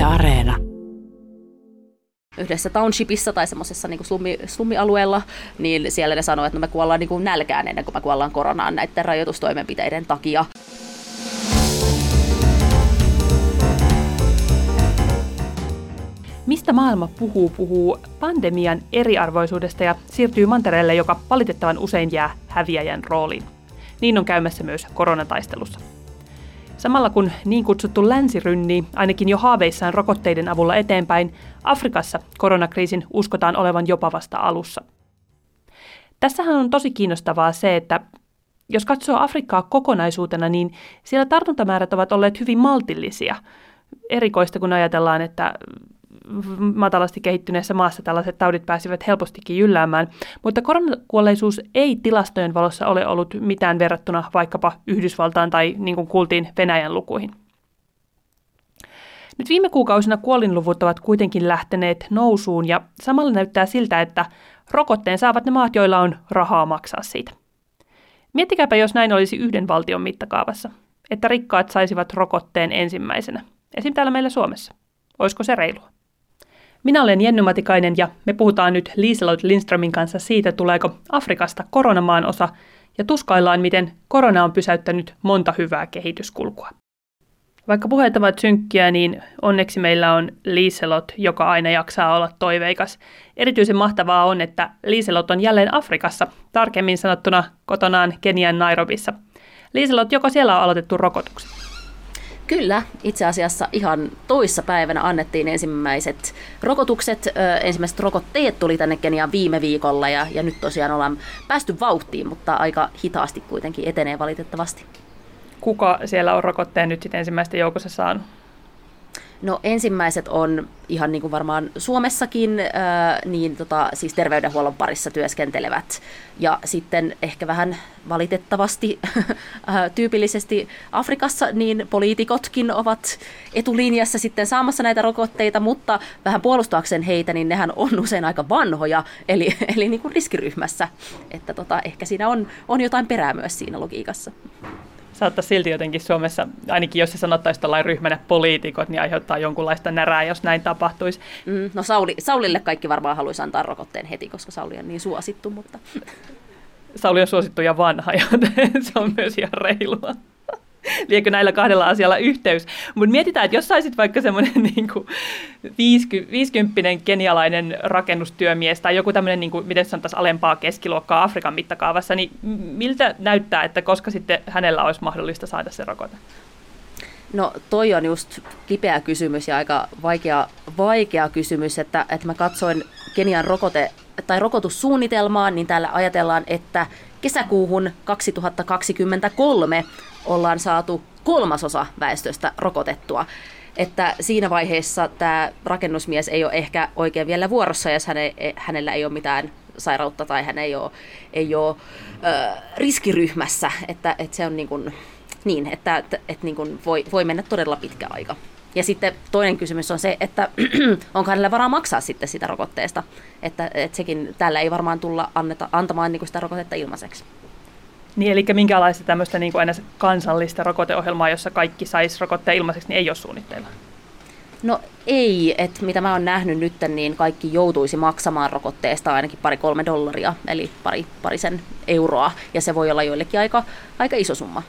Yle Areena. Yhdessä townshipissa tai semmoisessa niin slummi, slummialueella, niin siellä ne sanoo, että no me kuollaan niin kuin nälkään ennen kuin me kuollaan koronaan näiden rajoitustoimenpiteiden takia. Mistä maailma puhuu, puhuu pandemian eriarvoisuudesta ja siirtyy mantereelle, joka valitettavan usein jää häviäjän rooliin. Niin on käymässä myös koronataistelussa. Samalla kun niin kutsuttu länsirynni ainakin jo haaveissaan rokotteiden avulla eteenpäin, Afrikassa koronakriisin uskotaan olevan jopa vasta alussa. Tässähän on tosi kiinnostavaa se, että jos katsoo Afrikkaa kokonaisuutena, niin siellä tartuntamäärät ovat olleet hyvin maltillisia. Erikoista, kun ajatellaan, että matalasti kehittyneessä maassa tällaiset taudit pääsivät helpostikin jylläämään, mutta koronakuolleisuus ei tilastojen valossa ole ollut mitään verrattuna vaikkapa Yhdysvaltaan tai niin kuin kuultiin Venäjän lukuihin. Nyt viime kuukausina kuolinluvut ovat kuitenkin lähteneet nousuun ja samalla näyttää siltä, että rokotteen saavat ne maat, joilla on rahaa maksaa siitä. Miettikääpä, jos näin olisi yhden valtion mittakaavassa, että rikkaat saisivat rokotteen ensimmäisenä, esim. täällä meillä Suomessa. Olisiko se reilua? Minä olen Jenny Matikainen ja me puhutaan nyt Liiselot Lindströmin kanssa siitä, tuleeko Afrikasta koronamaan osa ja tuskaillaan, miten korona on pysäyttänyt monta hyvää kehityskulkua. Vaikka puheet ovat synkkiä, niin onneksi meillä on Liiselot, joka aina jaksaa olla toiveikas. Erityisen mahtavaa on, että Liiselot on jälleen Afrikassa, tarkemmin sanottuna kotonaan Kenian Nairobissa. Liiselot, joko siellä on aloitettu rokotukset? Kyllä, itse asiassa ihan toissa päivänä annettiin ensimmäiset rokotukset. ensimmäiset rokotteet tuli tänne Keniaan viime viikolla ja, ja nyt tosiaan ollaan päästy vauhtiin, mutta aika hitaasti kuitenkin etenee valitettavasti. Kuka siellä on rokotteen nyt sitten ensimmäistä joukossa saanut? No ensimmäiset on ihan niin kuin varmaan Suomessakin, niin tota, siis terveydenhuollon parissa työskentelevät. Ja sitten ehkä vähän valitettavasti tyypillisesti Afrikassa, niin poliitikotkin ovat etulinjassa sitten saamassa näitä rokotteita, mutta vähän puolustaakseen heitä, niin nehän on usein aika vanhoja, eli, eli niin kuin riskiryhmässä. Että tota, ehkä siinä on, on jotain perää myös siinä logiikassa saattaa silti jotenkin Suomessa, ainakin jos se sanottaisiin tällainen ryhmänä poliitikot, niin aiheuttaa jonkunlaista närää, jos näin tapahtuisi. Mm, no Sauli, Saulille kaikki varmaan haluaisi antaa rokotteen heti, koska Sauli on niin suosittu, mutta... Sauli on suosittu ja vanha, joten se on myös ihan reilua. Liekö näillä kahdella asialla yhteys? Mutta mietitään, että jos saisit vaikka semmoinen niin 50 kenialainen rakennustyömies tai joku tämmöinen, niin miten sanotaan, alempaa keskiluokkaa Afrikan mittakaavassa, niin miltä näyttää, että koska sitten hänellä olisi mahdollista saada se rokote? No toi on just kipeä kysymys ja aika vaikea, vaikea kysymys, että, että mä katsoin Kenian rokote- tai rokotussuunnitelmaa, niin täällä ajatellaan, että kesäkuuhun 2023 ollaan saatu kolmasosa väestöstä rokotettua. Että siinä vaiheessa tämä rakennusmies ei ole ehkä oikein vielä vuorossa, jos häne, hänellä ei ole mitään sairautta tai hän ei ole, ei ole ö, riskiryhmässä. Että, että se on niin, kuin, niin että, että, että niin kuin voi, voi mennä todella pitkä aika. Ja sitten toinen kysymys on se, että onko hänellä varaa maksaa sitten sitä rokotteesta. Että, että sekin tällä ei varmaan tulla anneta, antamaan niin kuin sitä rokotetta ilmaiseksi. Niin, eli minkälaista tämmöistä niin kuin aina kansallista rokoteohjelmaa, jossa kaikki saisi rokotteen ilmaiseksi, niin ei ole suunnitteilla? No ei, että mitä mä oon nähnyt nyt, niin kaikki joutuisi maksamaan rokotteesta ainakin pari-kolme dollaria, eli pari, parisen euroa, ja se voi olla joillekin aika, aika iso summa.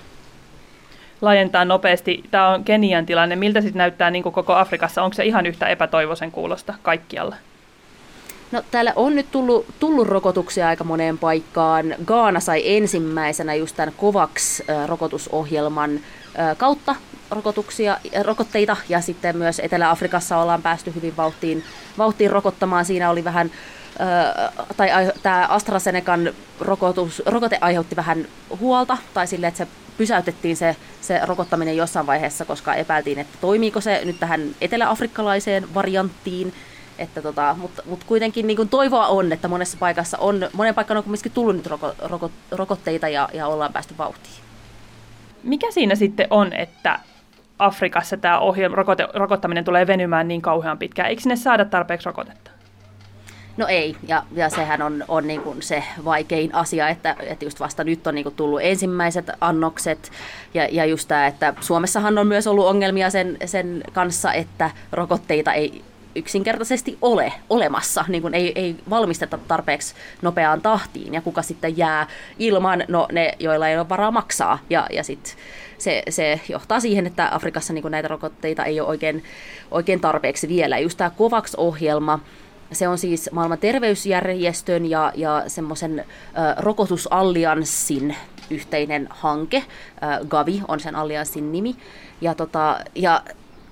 Laajentaa nopeasti. Tämä on Kenian tilanne. Miltä sitten näyttää niin kuin koko Afrikassa? Onko se ihan yhtä epätoivoisen kuulosta kaikkialla? No täällä on nyt tullut, tullut rokotuksia aika moneen paikkaan. Gaana sai ensimmäisenä just tämän COVAX-rokotusohjelman kautta rokotuksia, rokotteita ja sitten myös Etelä-Afrikassa ollaan päästy hyvin vauhtiin, vauhtiin rokottamaan. Siinä oli vähän, tai tämä AstraZenecan rokotus, rokote aiheutti vähän huolta, tai sille, että se pysäytettiin se, se rokottaminen jossain vaiheessa, koska epäiltiin, että toimiiko se nyt tähän eteläafrikkalaiseen varianttiin, että tota, mutta, mutta kuitenkin niin toivoa on, että monessa paikassa on, monen paikkaan on kumminkin tullut nyt roko, roko, rokotteita ja, ja ollaan päästy vauhtiin. Mikä siinä sitten on, että Afrikassa tämä ohjelma, rokote, rokottaminen tulee venymään niin kauhean pitkään? Eikö sinne saada tarpeeksi rokotetta? No ei, ja, ja sehän on, on niin kuin se vaikein asia, että, että just vasta nyt on niin kuin tullut ensimmäiset annokset, ja, ja just tämä, että Suomessahan on myös ollut ongelmia sen, sen kanssa, että rokotteita ei yksinkertaisesti ole olemassa, niin kuin ei, ei valmisteta tarpeeksi nopeaan tahtiin, ja kuka sitten jää ilman, no ne, joilla ei ole varaa maksaa, ja, ja sitten se, se johtaa siihen, että Afrikassa niin kuin näitä rokotteita ei ole oikein, oikein tarpeeksi vielä. Just tämä COVAX-ohjelma, se on siis maailman terveysjärjestön ja, ja semmoisen rokotusallianssin yhteinen hanke. Äh, Gavi on sen allianssin nimi. Ja, tota, ja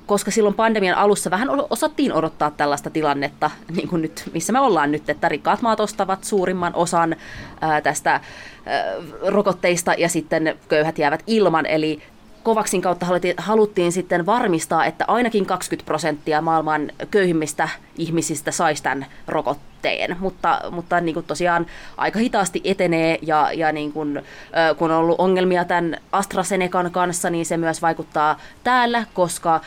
koska silloin pandemian alussa vähän osattiin odottaa tällaista tilannetta, niin kuin nyt, missä me ollaan nyt, että rikkaat maat ostavat suurimman osan ää, tästä ää, rokotteista ja sitten köyhät jäävät ilman. Eli Kovaksin kautta haluttiin sitten varmistaa, että ainakin 20 prosenttia maailman köyhimmistä ihmisistä saisi tämän rokotteen, mutta, mutta niin kuin tosiaan aika hitaasti etenee ja, ja niin kuin, kun on ollut ongelmia tämän AstraZenecan kanssa, niin se myös vaikuttaa täällä, koska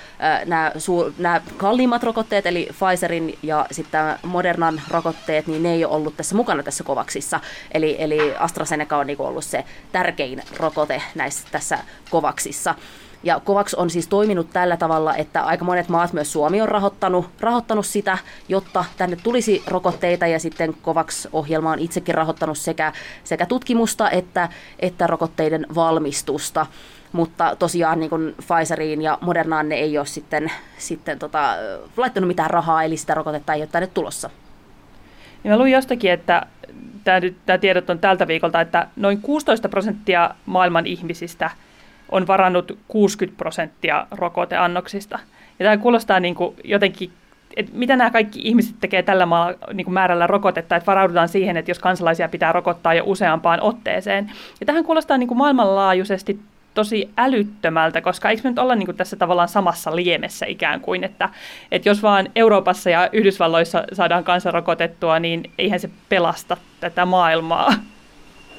nämä, suur, nämä kalliimmat rokotteet, eli Pfizerin ja sitten Modernan rokotteet, niin ne ei ole ollut tässä mukana tässä kovaksissa. Eli, eli AstraZeneca on niin kuin ollut se tärkein rokote näissä, tässä kovaksissa. Ja COVAX on siis toiminut tällä tavalla, että aika monet maat, myös Suomi on rahoittanut, rahoittanut sitä, jotta tänne tulisi rokotteita ja sitten COVAX-ohjelma on itsekin rahoittanut sekä, sekä tutkimusta että, että rokotteiden valmistusta. Mutta tosiaan niin kuin Pfizeriin ja Modernaan ne ei ole sitten, sitten tota, laittanut mitään rahaa, eli sitä rokotetta ei ole tänne tulossa. Ja mä luin jostakin, että tämä, tämä tiedot on tältä viikolta, että noin 16 prosenttia maailman ihmisistä – on varannut 60 prosenttia rokoteannoksista. Ja tämä kuulostaa niin kuin jotenkin että mitä nämä kaikki ihmiset tekee tällä maalla, niin kuin määrällä rokotetta, että varaudutaan siihen, että jos kansalaisia pitää rokottaa jo useampaan otteeseen. Ja tähän kuulostaa niin kuin maailmanlaajuisesti tosi älyttömältä, koska eikö me nyt olla niin kuin tässä tavallaan samassa liemessä ikään kuin, että, että jos vaan Euroopassa ja Yhdysvalloissa saadaan kansa rokotettua, niin eihän se pelasta tätä maailmaa.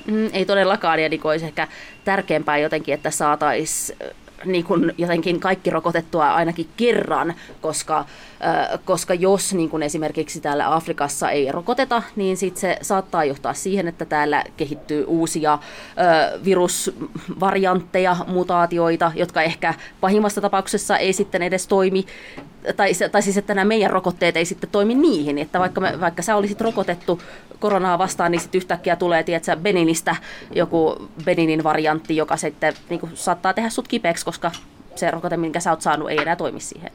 Mm, ei todellakaan, ja niin olisi ehkä tärkeämpää jotenkin, että saataisiin niin kuin jotenkin kaikki rokotettua ainakin kerran, koska, koska jos niin kuin esimerkiksi täällä Afrikassa ei rokoteta, niin sit se saattaa johtaa siihen, että täällä kehittyy uusia virusvariantteja, mutaatioita, jotka ehkä pahimmassa tapauksessa ei sitten edes toimi. Tai, tai siis että nämä meidän rokotteet ei sitten toimi niihin, että vaikka, me, vaikka sä olisit rokotettu koronaa vastaan, niin sitten yhtäkkiä tulee, tiedätkö, Beninistä joku Beninin variantti, joka sitten niin kuin, saattaa tehdä sut kipeäksi, koska se rokote, minkä sä oot saanut, ei enää toimi siihen.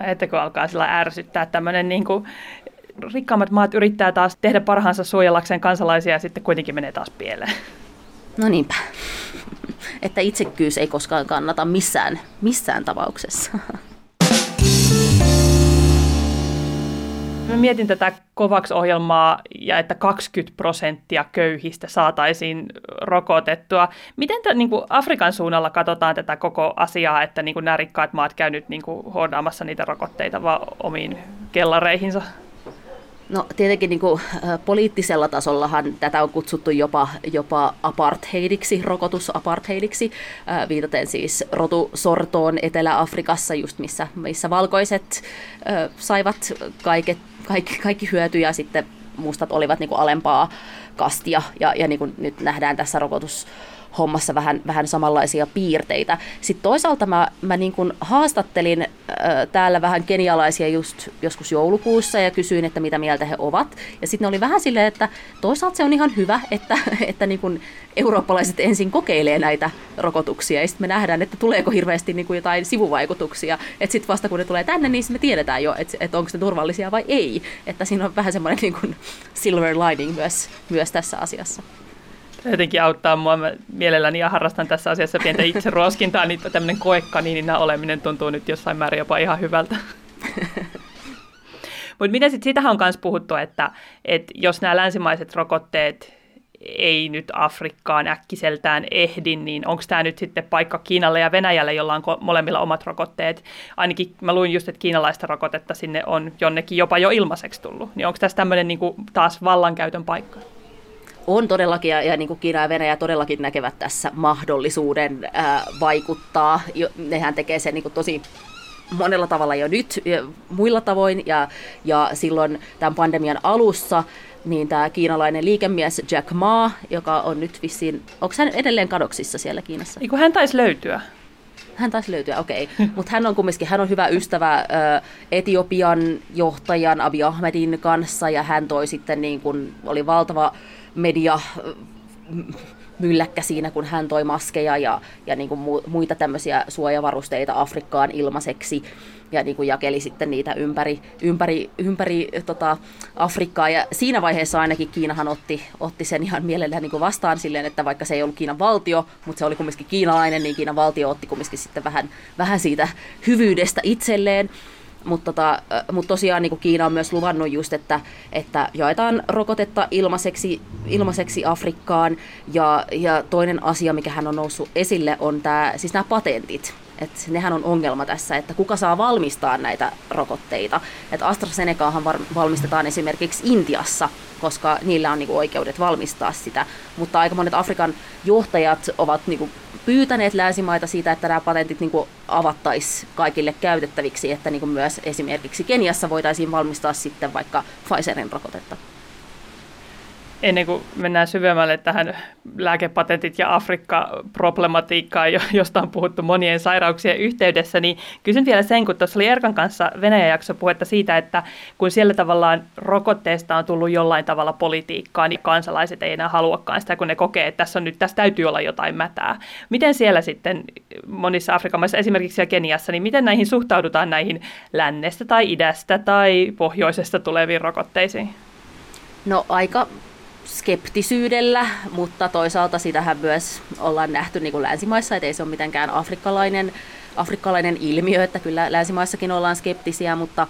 Ettekö alkaa sillä ärsyttää tämmöinen niin kuin, rikkaammat maat yrittää taas tehdä parhaansa suojellakseen kansalaisia ja sitten kuitenkin menee taas pieleen. No niinpä. Että itsekkyys ei koskaan kannata missään, missään tapauksessa. Mä mietin tätä COVAX-ohjelmaa ja että 20 prosenttia köyhistä saataisiin rokotettua. Miten te, niin kuin Afrikan suunnalla katsotaan tätä koko asiaa, että niin kuin nämä rikkaat maat käy nyt niin kuin hoidaamassa niitä rokotteita vaan omiin kellareihinsa? No tietenkin niin kuin, poliittisella tasollahan tätä on kutsuttu jopa, jopa apartheidiksi, rokotusapartheidiksi, äh, viitaten siis rotusortoon Etelä-Afrikassa, just missä, missä valkoiset äh, saivat kaiket, kaikki, kaikki hyöty ja sitten mustat olivat niin kuin alempaa kastia ja, ja niin kuin nyt nähdään tässä rokotus hommassa vähän, vähän samanlaisia piirteitä. Sitten toisaalta mä, mä niin kuin haastattelin täällä vähän kenialaisia just joskus joulukuussa ja kysyin, että mitä mieltä he ovat. Ja sitten oli vähän silleen, että toisaalta se on ihan hyvä, että, että niin kuin eurooppalaiset ensin kokeilee näitä rokotuksia ja sitten me nähdään, että tuleeko hirveästi niin kuin jotain sivuvaikutuksia. Että sitten vasta kun ne tulee tänne, niin me tiedetään jo, että, että onko ne turvallisia vai ei. Että siinä on vähän semmoinen niin kuin silver lining myös, myös tässä asiassa jotenkin auttaa mua. Mä mielelläni ja harrastan tässä asiassa pientä itse ruoskintaa, niin tämmöinen koekaniinina oleminen tuntuu nyt jossain määrin jopa ihan hyvältä. Mutta miten sitten, siitähän on myös puhuttu, että, että jos nämä länsimaiset rokotteet ei nyt Afrikkaan äkkiseltään ehdi, niin onko tämä nyt sitten paikka Kiinalle ja Venäjälle, jolla on molemmilla omat rokotteet? Ainakin mä luin just, että kiinalaista rokotetta sinne on jonnekin jopa jo ilmaiseksi tullut. Niin onko tässä tämmöinen niin taas vallankäytön paikka? On todellakin, ja, ja niin kuin Kiina ja Venäjä todellakin näkevät tässä mahdollisuuden ää, vaikuttaa. Jo, nehän tekee sen niin kuin tosi monella tavalla jo nyt ja muilla tavoin ja, ja silloin tämän pandemian alussa niin tämä kiinalainen liikemies Jack Ma, joka on nyt vissiin, onko hän edelleen kadoksissa siellä Kiinassa? Eiku hän taisi löytyä. Hän taisi löytyä, okei. Okay. Mutta hän on kumminkin, hän on hyvä ystävä ö, Etiopian johtajan Abiy Ahmedin kanssa ja hän toi sitten niin kuin, oli valtava media mylläkkä siinä, kun hän toi maskeja ja, ja niin kuin muita tämmöisiä suojavarusteita Afrikkaan ilmaiseksi ja niin kuin jakeli sitten niitä ympäri, ympäri, ympäri tota Afrikkaa. Ja siinä vaiheessa ainakin Kiinahan otti, otti sen ihan mielellään niin kuin vastaan silleen, että vaikka se ei ollut Kiinan valtio, mutta se oli kumminkin kiinalainen, niin Kiinan valtio otti kumminkin sitten vähän, vähän siitä hyvyydestä itselleen. Mutta tota, mut tosiaan niin Kiina on myös luvannut just, että, että jaetaan rokotetta ilmaiseksi, ilmaiseksi Afrikkaan. Ja, ja toinen asia, mikä hän on noussut esille, on tää, siis nämä patentit. Et nehän on ongelma tässä, että kuka saa valmistaa näitä rokotteita. Et AstraZenecaahan valmistetaan esimerkiksi Intiassa, koska niillä on niinku oikeudet valmistaa sitä. Mutta aika monet Afrikan johtajat ovat niinku pyytäneet länsimaita siitä, että nämä patentit niinku avattaisiin kaikille käytettäviksi, että niinku myös esimerkiksi Keniassa voitaisiin valmistaa sitten vaikka Pfizerin rokotetta ennen kuin mennään syvemmälle tähän lääkepatentit ja Afrikka-problematiikkaan, josta on puhuttu monien sairauksien yhteydessä, niin kysyn vielä sen, kun tuossa oli Erkan kanssa Venäjän jakso puhetta siitä, että kun siellä tavallaan rokotteesta on tullut jollain tavalla politiikkaa, niin kansalaiset ei enää haluakaan sitä, kun ne kokee, että tässä, on nyt, tässä täytyy olla jotain mätää. Miten siellä sitten monissa Afrikan maissa, esimerkiksi siellä Keniassa, niin miten näihin suhtaudutaan näihin lännestä tai idästä tai pohjoisesta tuleviin rokotteisiin? No aika skeptisyydellä, mutta toisaalta sitähän myös ollaan nähty niin kuin länsimaissa, että ei se ole mitenkään afrikkalainen, afrikkalainen ilmiö, että kyllä länsimaissakin ollaan skeptisiä, mutta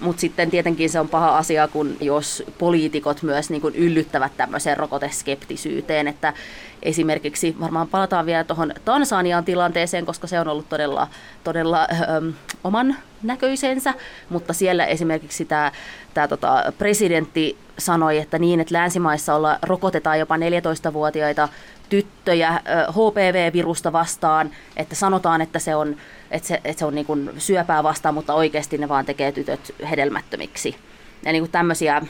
mutta sitten tietenkin se on paha asia, kun jos poliitikot myös niin yllyttävät tämmöiseen rokoteskeptisyyteen, että esimerkiksi varmaan palataan vielä tuohon Tansanian tilanteeseen, koska se on ollut todella, todella ähm, oman näköisensä, mutta siellä esimerkiksi tämä, tämä tota, presidentti sanoi, että niin, että länsimaissa olla, rokotetaan jopa 14-vuotiaita tyttöjä HPV-virusta vastaan, että sanotaan, että se on, että se, että se on niin kuin syöpää vastaan, mutta oikeasti ne vaan tekee tytöt hedelmättömiksi. Ja niin kuin tämmöisiä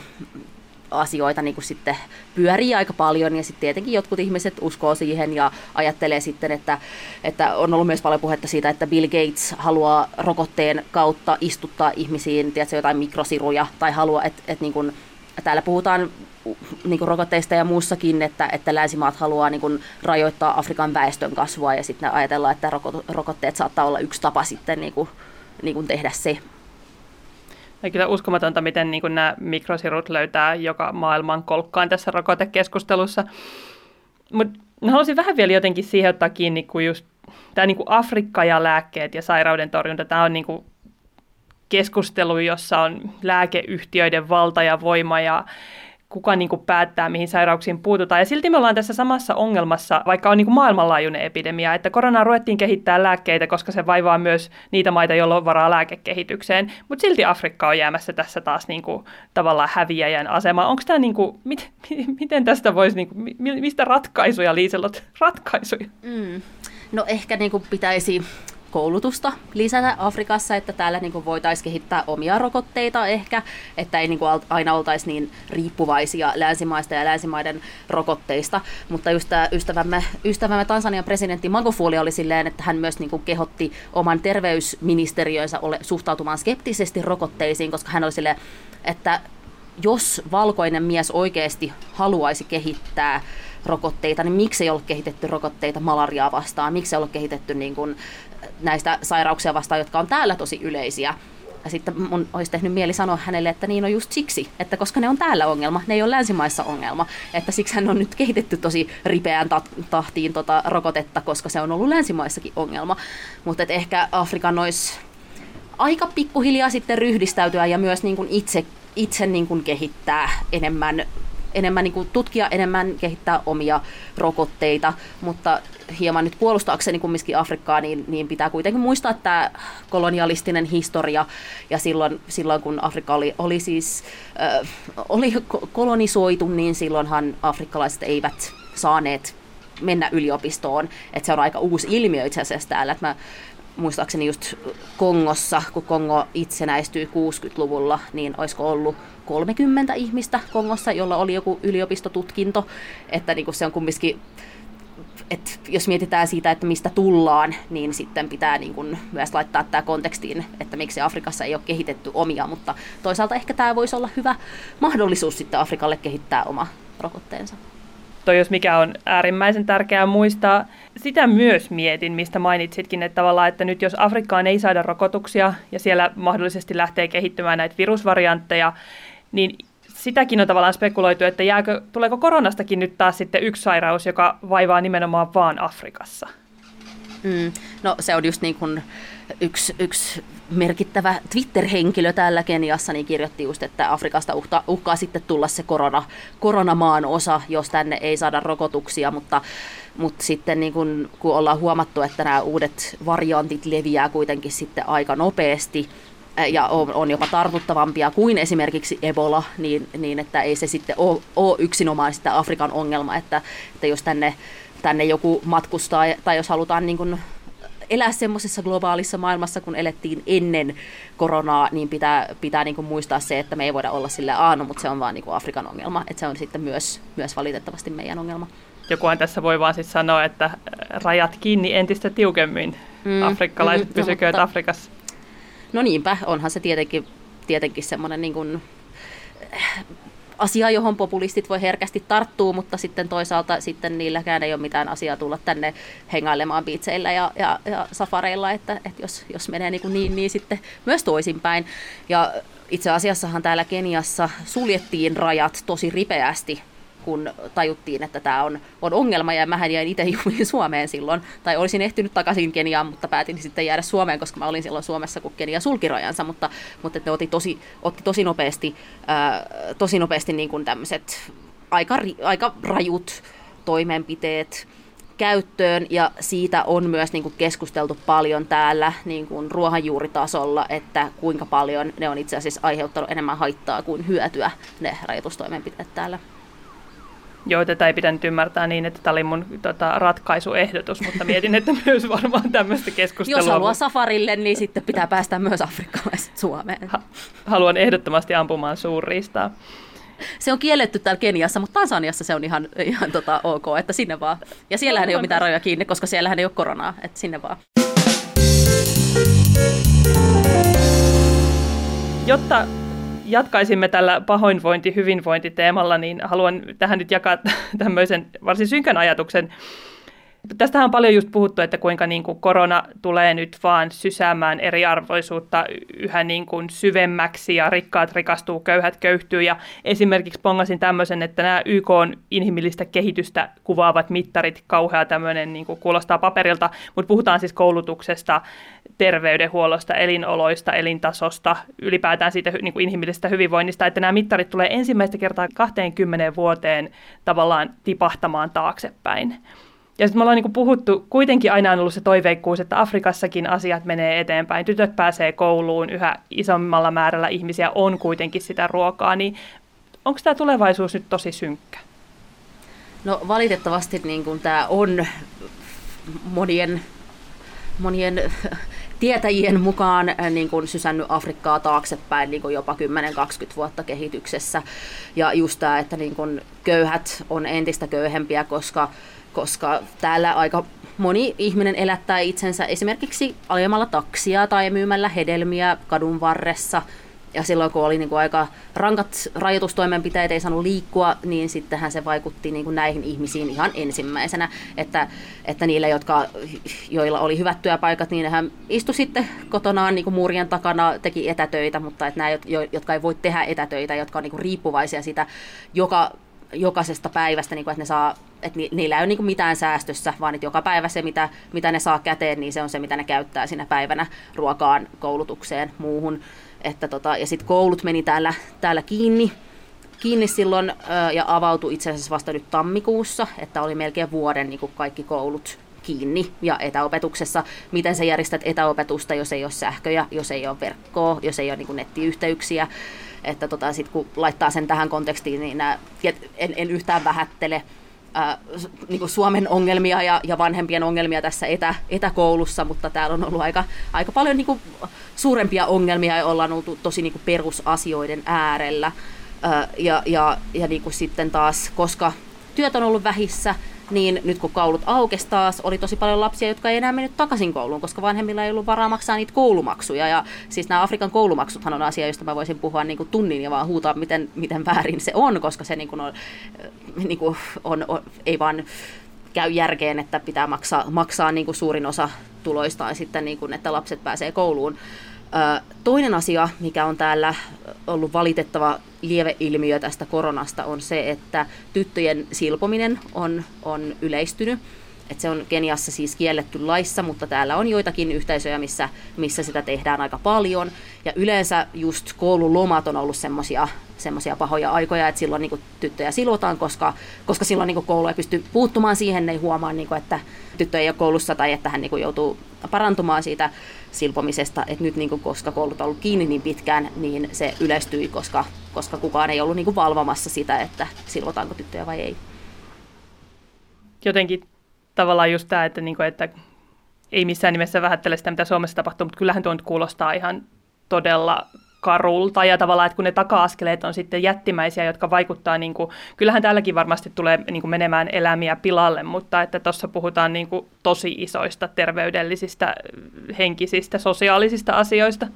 asioita niin kuin sitten pyörii aika paljon ja sitten tietenkin jotkut ihmiset uskoo siihen ja ajattelee sitten, että, että on ollut myös paljon puhetta siitä, että Bill Gates haluaa rokotteen kautta istuttaa ihmisiin, tiedätkö, jotain mikrosiruja tai haluaa, että, että niin kuin, täällä puhutaan niin kuin rokotteista ja muussakin, että, että länsimaat haluaa niin kuin rajoittaa Afrikan väestön kasvua ja sitten ajatellaan, että rokotteet saattaa olla yksi tapa sitten niin kuin, niin kuin tehdä se. Ja kyllä uskomatonta, miten niin nämä mikrosirut löytää joka maailman kolkkaan tässä rokotekeskustelussa. Mutta haluaisin vähän vielä jotenkin siihen ottaa kiinni, kun just tämä niin kuin Afrikka ja lääkkeet ja sairauden torjunta, tämä on niin kuin keskustelu, jossa on lääkeyhtiöiden valta ja voima ja kuka niin kuin päättää, mihin sairauksiin puututaan. Ja silti me ollaan tässä samassa ongelmassa, vaikka on niin kuin maailmanlaajuinen epidemia, että koronaa ruvettiin kehittää lääkkeitä, koska se vaivaa myös niitä maita, joilla on varaa lääkekehitykseen. Mutta silti Afrikka on jäämässä tässä taas niin kuin, tavallaan häviäjän asemaan. Onko tämä, niin kuin, mit, miten tästä voisi, niin kuin, mistä ratkaisuja, Liiselot, ratkaisuja? Mm. No ehkä niin kuin pitäisi koulutusta lisätä Afrikassa, että täällä niin voitaisiin kehittää omia rokotteita ehkä, että ei niin kuin aina oltaisi niin riippuvaisia länsimaista ja länsimaiden rokotteista. Mutta just tämä ystävämme, ystävämme Tansanian presidentti Magufuli oli silleen, että hän myös niin kuin kehotti oman terveysministeriönsä ole, suhtautumaan skeptisesti rokotteisiin, koska hän oli silleen, että jos valkoinen mies oikeasti haluaisi kehittää rokotteita, niin miksi ei ole kehitetty rokotteita malariaa vastaan, miksi ei ole kehitetty niin kuin näistä sairauksia vastaan, jotka on täällä tosi yleisiä. Ja sitten mun olisi tehnyt mieli sanoa hänelle, että niin on just siksi, että koska ne on täällä ongelma, ne ei ole länsimaissa ongelma. Että siksi hän on nyt kehitetty tosi ripeään tahtiin tota rokotetta, koska se on ollut länsimaissakin ongelma. Mutta ehkä Afrikan olisi aika pikkuhiljaa sitten ryhdistäytyä ja myös niin kuin itse, itse niin kuin kehittää enemmän enemmän niin kuin tutkia, enemmän kehittää omia rokotteita, mutta hieman nyt puolustaakseni kumminkin Afrikkaa, niin, niin pitää kuitenkin muistaa tämä kolonialistinen historia. Ja silloin, silloin kun Afrikka oli, oli siis äh, oli kolonisoitu, niin silloinhan afrikkalaiset eivät saaneet mennä yliopistoon, että se on aika uusi ilmiö itse asiassa täällä, että mä muistaakseni just Kongossa, kun Kongo itsenäistyi 60-luvulla, niin olisiko ollut 30 ihmistä Kongossa, jolla oli joku yliopistotutkinto, että niin kuin se on kumminkin et jos mietitään siitä, että mistä tullaan, niin sitten pitää niin kuin myös laittaa tämä kontekstiin, että miksi Afrikassa ei ole kehitetty omia, mutta toisaalta ehkä tämä voisi olla hyvä mahdollisuus sitten Afrikalle kehittää oma rokotteensa. Toi jos mikä on äärimmäisen tärkeää muistaa. Sitä myös mietin, mistä mainitsitkin, että tavallaan, että nyt jos Afrikkaan ei saada rokotuksia ja siellä mahdollisesti lähtee kehittymään näitä virusvariantteja, niin sitäkin on tavallaan spekuloitu, että jääkö, tuleeko koronastakin nyt taas sitten yksi sairaus, joka vaivaa nimenomaan vaan Afrikassa? Mm, no se on just niin kuin yksi, yksi merkittävä Twitter-henkilö täällä Keniassa niin kirjoitti just, että Afrikasta uhkaa, uhkaa sitten tulla se korona, koronamaan osa, jos tänne ei saada rokotuksia, mutta, mutta sitten niin kun, kun ollaan huomattu, että nämä uudet variantit leviää kuitenkin sitten aika nopeasti, ja on, on jopa tartuttavampia kuin esimerkiksi Ebola, niin, niin että ei se sitten ole, ole yksinomaan sitä Afrikan ongelma, että, että jos tänne, tänne joku matkustaa tai jos halutaan niin kuin elää semmoisessa globaalissa maailmassa, kun elettiin ennen koronaa, niin pitää, pitää niin kuin muistaa se, että me ei voida olla sille aano, mutta se on vaan niin kuin Afrikan ongelma, että se on sitten myös, myös valitettavasti meidän ongelma. Jokuhan tässä voi vaan sitten sanoa, että rajat kiinni entistä tiukemmin. Mm, Afrikkalaiset mm, pysykööt no, Afrikassa. No niinpä, onhan se tietenkin, tietenkin semmoinen niin kuin, eh, asia, johon populistit voi herkästi tarttua, mutta sitten toisaalta sitten niilläkään ei ole mitään asiaa tulla tänne hengailemaan biitseillä ja, ja, ja safareilla, että, että jos, jos menee niin, niin, niin sitten myös toisinpäin. Ja itse asiassahan täällä Keniassa suljettiin rajat tosi ripeästi kun tajuttiin, että tämä on, on ongelma, ja mähän jäin itse juuri Suomeen silloin, tai olisin ehtinyt takaisin Keniaan, mutta päätin sitten jäädä Suomeen, koska mä olin silloin Suomessa, kun Kenia sulki rajansa, mutta, mutta ne otti tosi, otti tosi nopeasti, ää, tosi nopeasti niin kuin tämmöiset aika, aika rajut toimenpiteet, käyttöön. Ja siitä on myös niin kuin keskusteltu paljon täällä niin kuin ruohonjuuritasolla, että kuinka paljon ne on itse asiassa aiheuttanut enemmän haittaa kuin hyötyä ne rajoitustoimenpiteet täällä. Joo, tätä ei pitänyt ymmärtää niin, että tämä oli mun tota, ratkaisuehdotus, mutta mietin, että myös varmaan tämmöistä keskustelua. Jos haluaa safarille, niin sitten pitää päästä myös afrikkalaiset Suomeen. Ha- haluan ehdottomasti ampumaan suurriistaa. Se on kielletty täällä Keniassa, mutta Tansaniassa se on ihan, ihan tota, ok, että sinne vaan. Ja siellähän ei ole mitään rajoja kiinni, koska siellähän ei ole koronaa, että sinne vaan. Jotta jatkaisimme tällä pahoinvointi-hyvinvointiteemalla, niin haluan tähän nyt jakaa tämmöisen varsin synkän ajatuksen. Tästähän on paljon just puhuttu, että kuinka niin kuin korona tulee nyt vaan sysäämään eriarvoisuutta yhä niin kuin syvemmäksi ja rikkaat rikastuu, köyhät köyhtyy. Ja esimerkiksi pongasin tämmöisen, että nämä YK on inhimillistä kehitystä kuvaavat mittarit, kauhea tämmöinen niin kuin kuulostaa paperilta, mutta puhutaan siis koulutuksesta, terveydenhuollosta, elinoloista, elintasosta, ylipäätään siitä niin kuin inhimillisestä hyvinvoinnista, että nämä mittarit tulee ensimmäistä kertaa 20 vuoteen tavallaan tipahtamaan taaksepäin. Ja sitten me ollaan niin puhuttu, kuitenkin aina on ollut se toiveikkuus, että Afrikassakin asiat menee eteenpäin, tytöt pääsee kouluun, yhä isommalla määrällä ihmisiä on kuitenkin sitä ruokaa, niin onko tämä tulevaisuus nyt tosi synkkä? No valitettavasti niin tämä on monien, monien tietäjien mukaan äh, niin kuin sysännyt Afrikkaa taaksepäin niin kuin jopa 10-20 vuotta kehityksessä. Ja just tämä, että niin kuin köyhät on entistä köyhempiä, koska koska täällä aika moni ihminen elättää itsensä esimerkiksi ajamalla taksia tai myymällä hedelmiä kadun varressa. Ja silloin kun oli niin kuin aika rankat rajoitustoimenpiteet, ei saanut liikkua, niin sittenhän se vaikutti niin kuin näihin ihmisiin ihan ensimmäisenä. Että, että niille, jotka, joilla oli hyvät työpaikat, niin hän istui sitten kotonaan niin kuin muurien takana, teki etätöitä, mutta että nämä, jotka ei voi tehdä etätöitä, jotka on niin kuin riippuvaisia sitä joka jokaisesta päivästä, niin kuin, että ne saa että niillä ei ole niin mitään säästössä, vaan että joka päivä se, mitä, mitä ne saa käteen, niin se on se, mitä ne käyttää siinä päivänä ruokaan, koulutukseen, muuhun. Että tota, ja sitten koulut meni täällä, täällä kiinni, kiinni silloin ja avautui itse asiassa vasta nyt tammikuussa, että oli melkein vuoden niin kaikki koulut kiinni ja etäopetuksessa. Miten sä järjestät etäopetusta, jos ei ole sähköjä, jos ei ole verkkoa, jos ei ole niin nettiyhteyksiä. Että tota, sit kun laittaa sen tähän kontekstiin, niin en, en yhtään vähättele ää, niin kuin Suomen ongelmia ja, ja vanhempien ongelmia tässä etä, etäkoulussa, mutta täällä on ollut aika, aika paljon niin kuin suurempia ongelmia ja ollaan oltu tosi niin kuin perusasioiden äärellä. Ää, ja ja, ja niin kuin sitten taas, koska työt on ollut vähissä, niin nyt kun koulut aukesi taas, oli tosi paljon lapsia, jotka ei enää mennyt takaisin kouluun, koska vanhemmilla ei ollut varaa maksaa niitä koulumaksuja. Ja siis nämä Afrikan koulumaksuthan on asia, josta mä voisin puhua niin kuin tunnin ja vaan huutaa, miten, miten väärin se on, koska se niin kuin on, niin kuin on, on, ei vaan käy järkeen, että pitää maksaa, maksaa niin kuin suurin osa tuloistaan sitten, niin kuin, että lapset pääsee kouluun. Toinen asia, mikä on täällä ollut valitettava lieveilmiö tästä koronasta, on se, että tyttöjen silpominen on, on yleistynyt. Et se on Keniassa siis kielletty laissa, mutta täällä on joitakin yhteisöjä, missä, missä sitä tehdään aika paljon. Ja yleensä just koululomat on ollut semmoisia semmoisia pahoja aikoja, että silloin niin tyttöjä silotaan, koska, koska silloin niin koulu ei pysty puuttumaan siihen, ne ei huomaa, niin kuin, että tyttö ei ole koulussa tai että hän niin joutuu parantumaan siitä silpomisesta. Että nyt niin kuin, koska koulut on ollut kiinni niin pitkään, niin se yleistyi, koska, koska kukaan ei ollut niin kuin valvomassa sitä, että silvotaanko tyttöjä vai ei. Jotenkin tavallaan just tämä, että, niin kuin, että ei missään nimessä vähättele sitä, mitä Suomessa tapahtuu, mutta kyllähän tuo nyt kuulostaa ihan todella karulta ja tavallaan, että kun ne taka-askeleet on sitten jättimäisiä, jotka vaikuttaa, niin kuin, kyllähän täälläkin varmasti tulee niin kuin menemään elämiä pilalle, mutta että tuossa puhutaan niin kuin tosi isoista terveydellisistä, henkisistä, sosiaalisista asioista.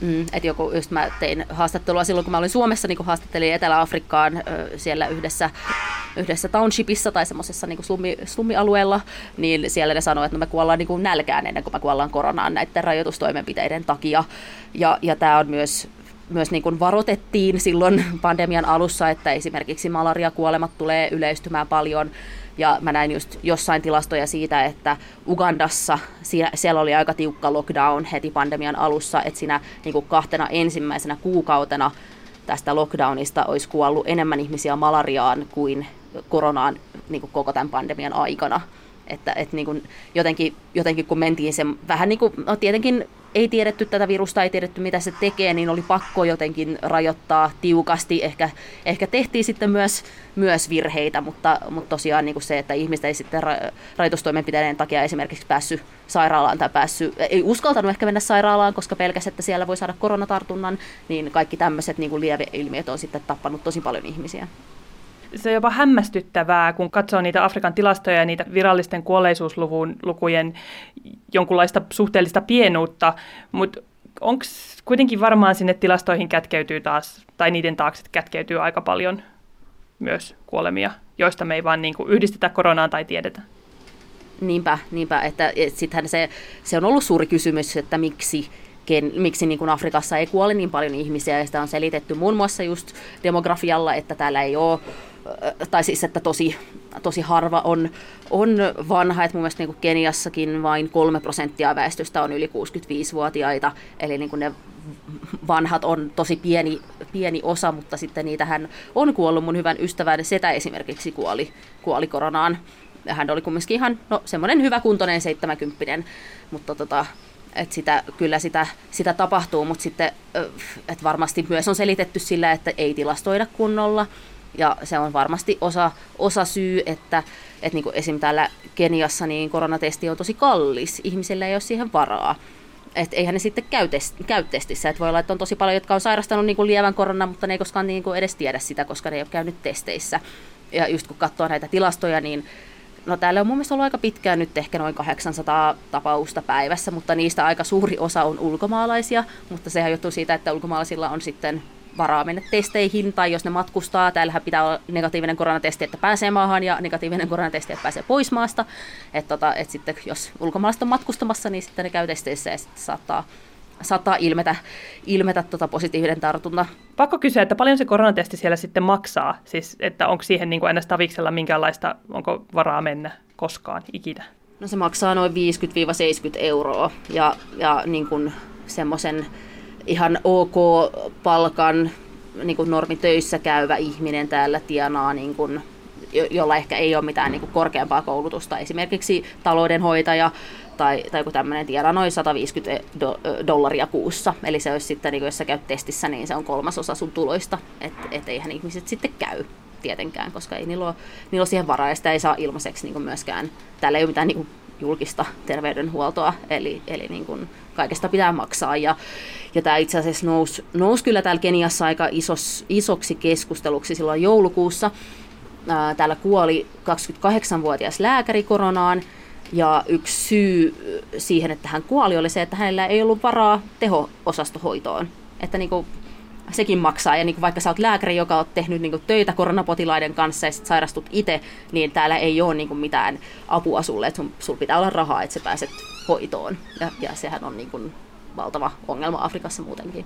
Mm, että joku, just mä tein haastattelua silloin, kun mä olin Suomessa, niin haastattelin Etelä-Afrikkaan ö, siellä yhdessä, yhdessä townshipissa tai semmoisessa niin slummi, slummialueella, niin siellä ne sanoivat, että no me kuollaan niin kuin nälkään ennen kuin me kuollaan koronaan näiden rajoitustoimenpiteiden takia. Ja, ja tämä on myös myös niin kuin varoitettiin silloin pandemian alussa, että esimerkiksi malariakuolemat tulee yleistymään paljon ja mä näin just jossain tilastoja siitä, että Ugandassa siellä oli aika tiukka lockdown heti pandemian alussa, että siinä niin kuin kahtena ensimmäisenä kuukautena tästä lockdownista olisi kuollut enemmän ihmisiä malariaan kuin koronaan niin kuin koko tämän pandemian aikana. Että, että niin kuin jotenkin, jotenkin kun mentiin sen vähän niin kuin, no tietenkin ei tiedetty tätä virusta, ei tiedetty mitä se tekee, niin oli pakko jotenkin rajoittaa tiukasti. Ehkä, ehkä tehtiin sitten myös, myös virheitä, mutta, mutta tosiaan niin kuin se, että ihmiset ei sitten ra- rajoitustoimenpiteiden takia esimerkiksi päässyt sairaalaan tai päässyt, ei uskaltanut ehkä mennä sairaalaan, koska pelkäs, että siellä voi saada koronatartunnan, niin kaikki tämmöiset niin kuin lieveilmiöt on sitten tappanut tosi paljon ihmisiä se on jopa hämmästyttävää, kun katsoo niitä Afrikan tilastoja ja niitä virallisten kuolleisuuslukujen jonkunlaista suhteellista pienuutta, mutta onko kuitenkin varmaan sinne tilastoihin kätkeytyy taas, tai niiden taakse kätkeytyy aika paljon myös kuolemia, joista me ei vaan niin kuin yhdistetä koronaan tai tiedetä. Niinpä, niinpä että et sittenhän se, se on ollut suuri kysymys, että miksi ken, miksi niin kuin Afrikassa ei kuole niin paljon ihmisiä, ja sitä on selitetty muun muassa just demografialla, että täällä ei ole tai siis että tosi, tosi harva on, on vanha, että mun mielestä niin Keniassakin vain kolme prosenttia väestöstä on yli 65-vuotiaita, eli niin kuin ne vanhat on tosi pieni, pieni osa, mutta sitten niitähän on kuollut. Mun hyvän ystävän setä esimerkiksi kuoli, kuoli koronaan. Hän oli kumminkin ihan no, semmoinen hyväkuntoinen 70 mutta tota, että sitä, kyllä sitä, sitä tapahtuu, mutta sitten että varmasti myös on selitetty sillä, että ei tilastoida kunnolla, ja se on varmasti osa, osa syy, että, että niin kuin esim. täällä Keniassa niin koronatesti on tosi kallis. Ihmisillä ei ole siihen varaa. Että eihän ne sitten käy, test, käy testissä. Et voi olla, että on tosi paljon, jotka on sairastanut niin kuin lievän koronan, mutta ne ei koskaan niin kuin edes tiedä sitä, koska ne ei ole käynyt testeissä. Ja just kun katsoo näitä tilastoja, niin no täällä on mun mielestä ollut aika pitkään nyt ehkä noin 800 tapausta päivässä, mutta niistä aika suuri osa on ulkomaalaisia, mutta sehän johtuu siitä, että ulkomaalaisilla on sitten varaa mennä testeihin, tai jos ne matkustaa, täällähän pitää olla negatiivinen koronatesti, että pääsee maahan, ja negatiivinen koronatesti, että pääsee pois maasta. Että tota, et sitten jos ulkomaalaiset on matkustamassa, niin sitten ne käy testeissä ja sitten saattaa, saattaa ilmetä, ilmetä tota positiivinen tartunta. Pakko kysyä, että paljon se koronatesti siellä sitten maksaa? Siis, että onko siihen niin kuin ennäs taviksella minkäänlaista, onko varaa mennä koskaan ikinä? No se maksaa noin 50-70 euroa, ja, ja niin kuin semmoisen ihan ok palkan niin kuin normitöissä käyvä ihminen täällä tienaa, niin kuin, jolla ehkä ei ole mitään niin kuin korkeampaa koulutusta. Esimerkiksi taloudenhoitaja tai, tai joku tämmöinen tienaa noin 150 do, dollaria kuussa. Eli se olisi sitten, niin kuin jos sä käyt testissä, niin se on kolmasosa sun tuloista. Että et eihän ihmiset sitten käy. tietenkään, koska ei niillä ole, niillä ole siihen varaa ja sitä ei saa ilmaiseksi niin myöskään. Täällä ei ole mitään niin julkista terveydenhuoltoa, eli, eli niin kuin kaikesta pitää maksaa. Ja, ja tämä itse asiassa nousi, nousi kyllä täällä Keniassa aika isos, isoksi keskusteluksi silloin joulukuussa. Ää, täällä kuoli 28-vuotias lääkäri koronaan, ja yksi syy siihen, että hän kuoli, oli se, että hänellä ei ollut varaa teho-osastohoitoon. Että niin kuin sekin maksaa. Ja niin kuin vaikka sä oot lääkäri, joka on tehnyt niin kuin töitä koronapotilaiden kanssa ja sit sairastut itse, niin täällä ei ole niin kuin mitään apua sulle. Että sun, sun pitää olla rahaa, että sä pääset hoitoon. Ja, ja sehän on niin kuin valtava ongelma Afrikassa muutenkin.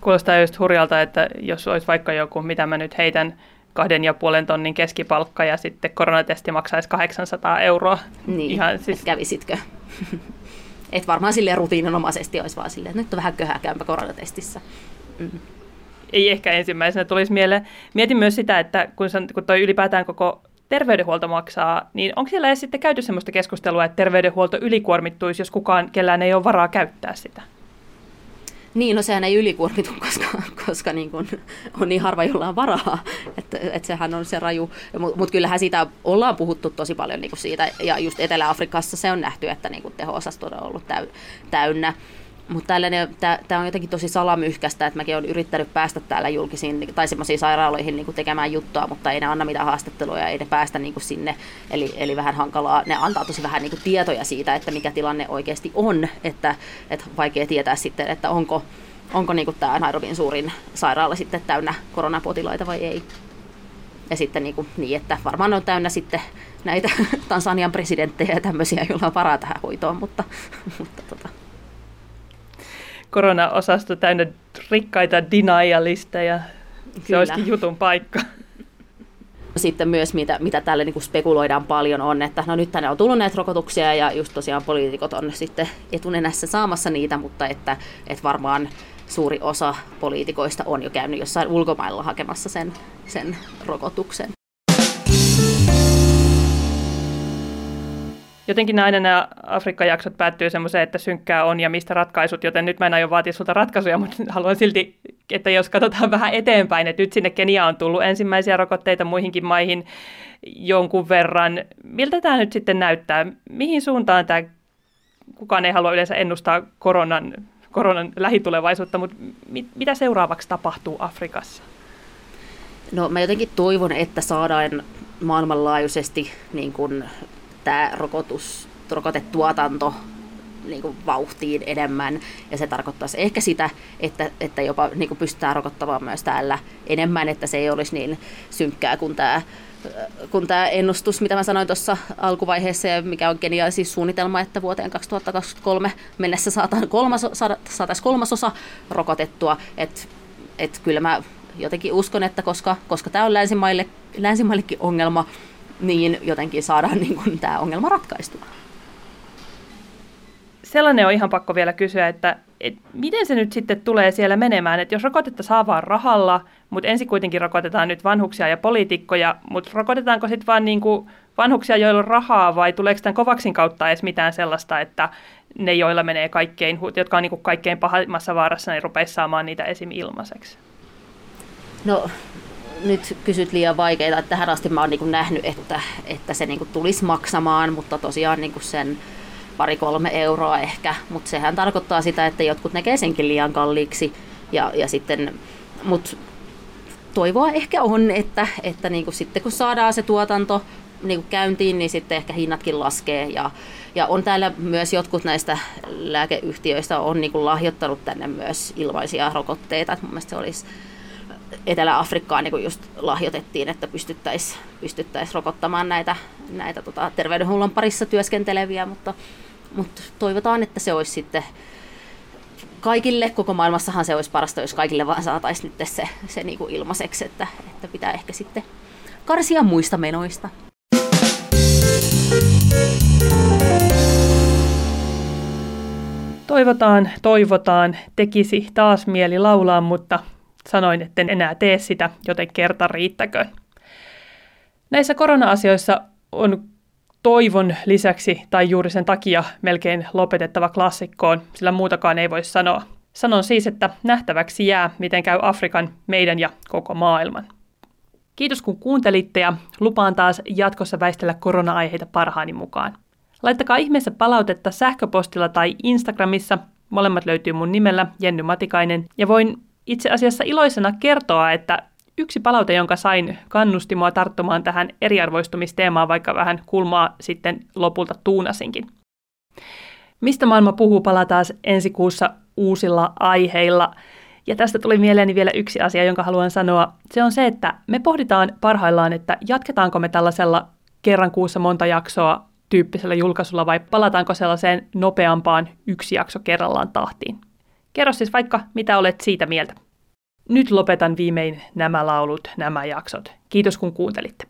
Kuulostaa just hurjalta, että jos olisi vaikka joku, mitä mä nyt heitän, kahden ja puolen tonnin keskipalkka ja sitten koronatesti maksaisi 800 euroa. Niin, Ihan siis... kävisitkö? Et varmaan sille rutiininomaisesti olisi vaan silleen, että nyt on vähän köhäkämpä koronatestissä. Ei ehkä ensimmäisenä tulisi mieleen. Mietin myös sitä, että kun, kun toi ylipäätään koko terveydenhuolto maksaa, niin onko siellä edes sitten käyty sellaista keskustelua, että terveydenhuolto ylikuormittuisi, jos kukaan, kellään ei ole varaa käyttää sitä? Niin, no sehän ei ylikuormitu, koska, koska niin kun on niin harva, jolla on varaa. Että et sehän on se raju. Mutta mut kyllähän siitä ollaan puhuttu tosi paljon niin siitä. Ja just Etelä-Afrikassa se on nähty, että niin teho-osasto on ollut täy, täynnä. Mutta tämä on jotenkin tosi salamyhkästä, että mäkin olen yrittänyt päästä täällä julkisiin tai semmoisiin sairaaloihin niin tekemään juttua, mutta ei ne anna mitään haastatteluja, ei ne päästä niin kuin sinne. Eli, eli vähän hankalaa, ne antaa tosi vähän niin kuin tietoja siitä, että mikä tilanne oikeasti on, että, että vaikea tietää sitten, että onko, onko niin kuin tämä Nairobin suurin sairaala sitten täynnä koronapotilaita vai ei. Ja sitten niin, kuin, niin, että varmaan on täynnä sitten näitä Tansanian presidenttejä ja tämmöisiä, joilla on varaa tähän hoitoon, mutta, mutta tota, korona-osasto täynnä rikkaita denialisteja. Se Kyllä. olisikin jutun paikka. Sitten myös, mitä, mitä tälle niin spekuloidaan paljon, on, että no nyt tänne on tullut näitä rokotuksia ja just tosiaan poliitikot on sitten etunenässä saamassa niitä, mutta että, että varmaan suuri osa poliitikoista on jo käynyt jossain ulkomailla hakemassa sen, sen rokotuksen. Jotenkin aina nämä Afrikka-jaksot päättyy semmoiseen, että synkkää on ja mistä ratkaisut, joten nyt mä en aio vaatia sulta ratkaisuja, mutta haluan silti, että jos katsotaan vähän eteenpäin, että nyt sinne Kenia on tullut ensimmäisiä rokotteita muihinkin maihin jonkun verran. Miltä tämä nyt sitten näyttää? Mihin suuntaan tämä, kukaan ei halua yleensä ennustaa koronan, koronan lähitulevaisuutta, mutta mit, mitä seuraavaksi tapahtuu Afrikassa? No mä jotenkin toivon, että saadaan maailmanlaajuisesti niin kuin tämä rokotus, rokotetuotanto niin kuin vauhtiin enemmän, ja se tarkoittaisi ehkä sitä, että, että jopa niin kuin pystytään rokottamaan myös täällä enemmän, että se ei olisi niin synkkää kuin tämä kun tämä ennustus, mitä mä sanoin tuossa alkuvaiheessa, ja mikä on geniaali siis suunnitelma, että vuoteen 2023 mennessä saataisiin kolmaso, saataisiin kolmasosa rokotettua, että et kyllä mä jotenkin uskon, että koska, koska tämä on länsimaille, länsimaillekin ongelma, niin jotenkin saadaan niin kuin, tämä ongelma ratkaistua. Sellainen on ihan pakko vielä kysyä, että, että miten se nyt sitten tulee siellä menemään, että jos rokotetta saa vaan rahalla, mutta ensin kuitenkin rokotetaan nyt vanhuksia ja poliitikkoja, mutta rokotetaanko sitten vaan niin kuin vanhuksia, joilla on rahaa, vai tuleeko tämän kovaksin kautta edes mitään sellaista, että ne, joilla menee kaikkein, jotka on niin kuin kaikkein pahimmassa vaarassa, niin rupeaisi saamaan niitä esim. ilmaiseksi? No nyt kysyt liian vaikeita, että tähän asti mä oon niin nähnyt, että, että se niin tulisi maksamaan, mutta tosiaan niin sen pari-kolme euroa ehkä, mutta sehän tarkoittaa sitä, että jotkut näkee senkin liian kalliiksi ja, ja sitten, mutta toivoa ehkä on, että, että niin kuin sitten kun saadaan se tuotanto niin kuin käyntiin, niin sitten ehkä hinnatkin laskee. Ja, ja on täällä myös jotkut näistä lääkeyhtiöistä on niin kuin lahjoittanut tänne myös ilmaisia rokotteita. Että mun mielestä se olisi Etelä-Afrikkaan niin just lahjoitettiin, että pystyttäisiin pystyttäisi rokottamaan näitä, näitä tota, terveydenhuollon parissa työskenteleviä, mutta, mutta toivotaan, että se olisi sitten kaikille, koko maailmassahan se olisi parasta, jos kaikille vaan saataisiin nyt se, se niin kuin ilmaiseksi, että, että pitää ehkä sitten karsia muista menoista. Toivotaan, toivotaan, tekisi taas mieli laulaa, mutta Sanoin, etten enää tee sitä, joten kerta riittäköön. Näissä korona-asioissa on toivon lisäksi tai juuri sen takia melkein lopetettava klassikkoon, sillä muutakaan ei voi sanoa. Sanon siis, että nähtäväksi jää, miten käy Afrikan, meidän ja koko maailman. Kiitos kun kuuntelitte ja lupaan taas jatkossa väistellä korona-aiheita parhaani mukaan. Laittakaa ihmeessä palautetta sähköpostilla tai Instagramissa. Molemmat löytyy mun nimellä Jenny Matikainen. Ja voin itse asiassa iloisena kertoa, että yksi palaute, jonka sain, kannusti mua tarttumaan tähän eriarvoistumisteemaan, vaikka vähän kulmaa sitten lopulta tuunasinkin. Mistä maailma puhuu palaa taas ensi kuussa uusilla aiheilla. Ja tästä tuli mieleeni vielä yksi asia, jonka haluan sanoa. Se on se, että me pohditaan parhaillaan, että jatketaanko me tällaisella kerran kuussa monta jaksoa tyyppisellä julkaisulla vai palataanko sellaiseen nopeampaan yksi jakso kerrallaan tahtiin. Kerro siis vaikka, mitä olet siitä mieltä. Nyt lopetan viimein nämä laulut, nämä jaksot. Kiitos kun kuuntelitte.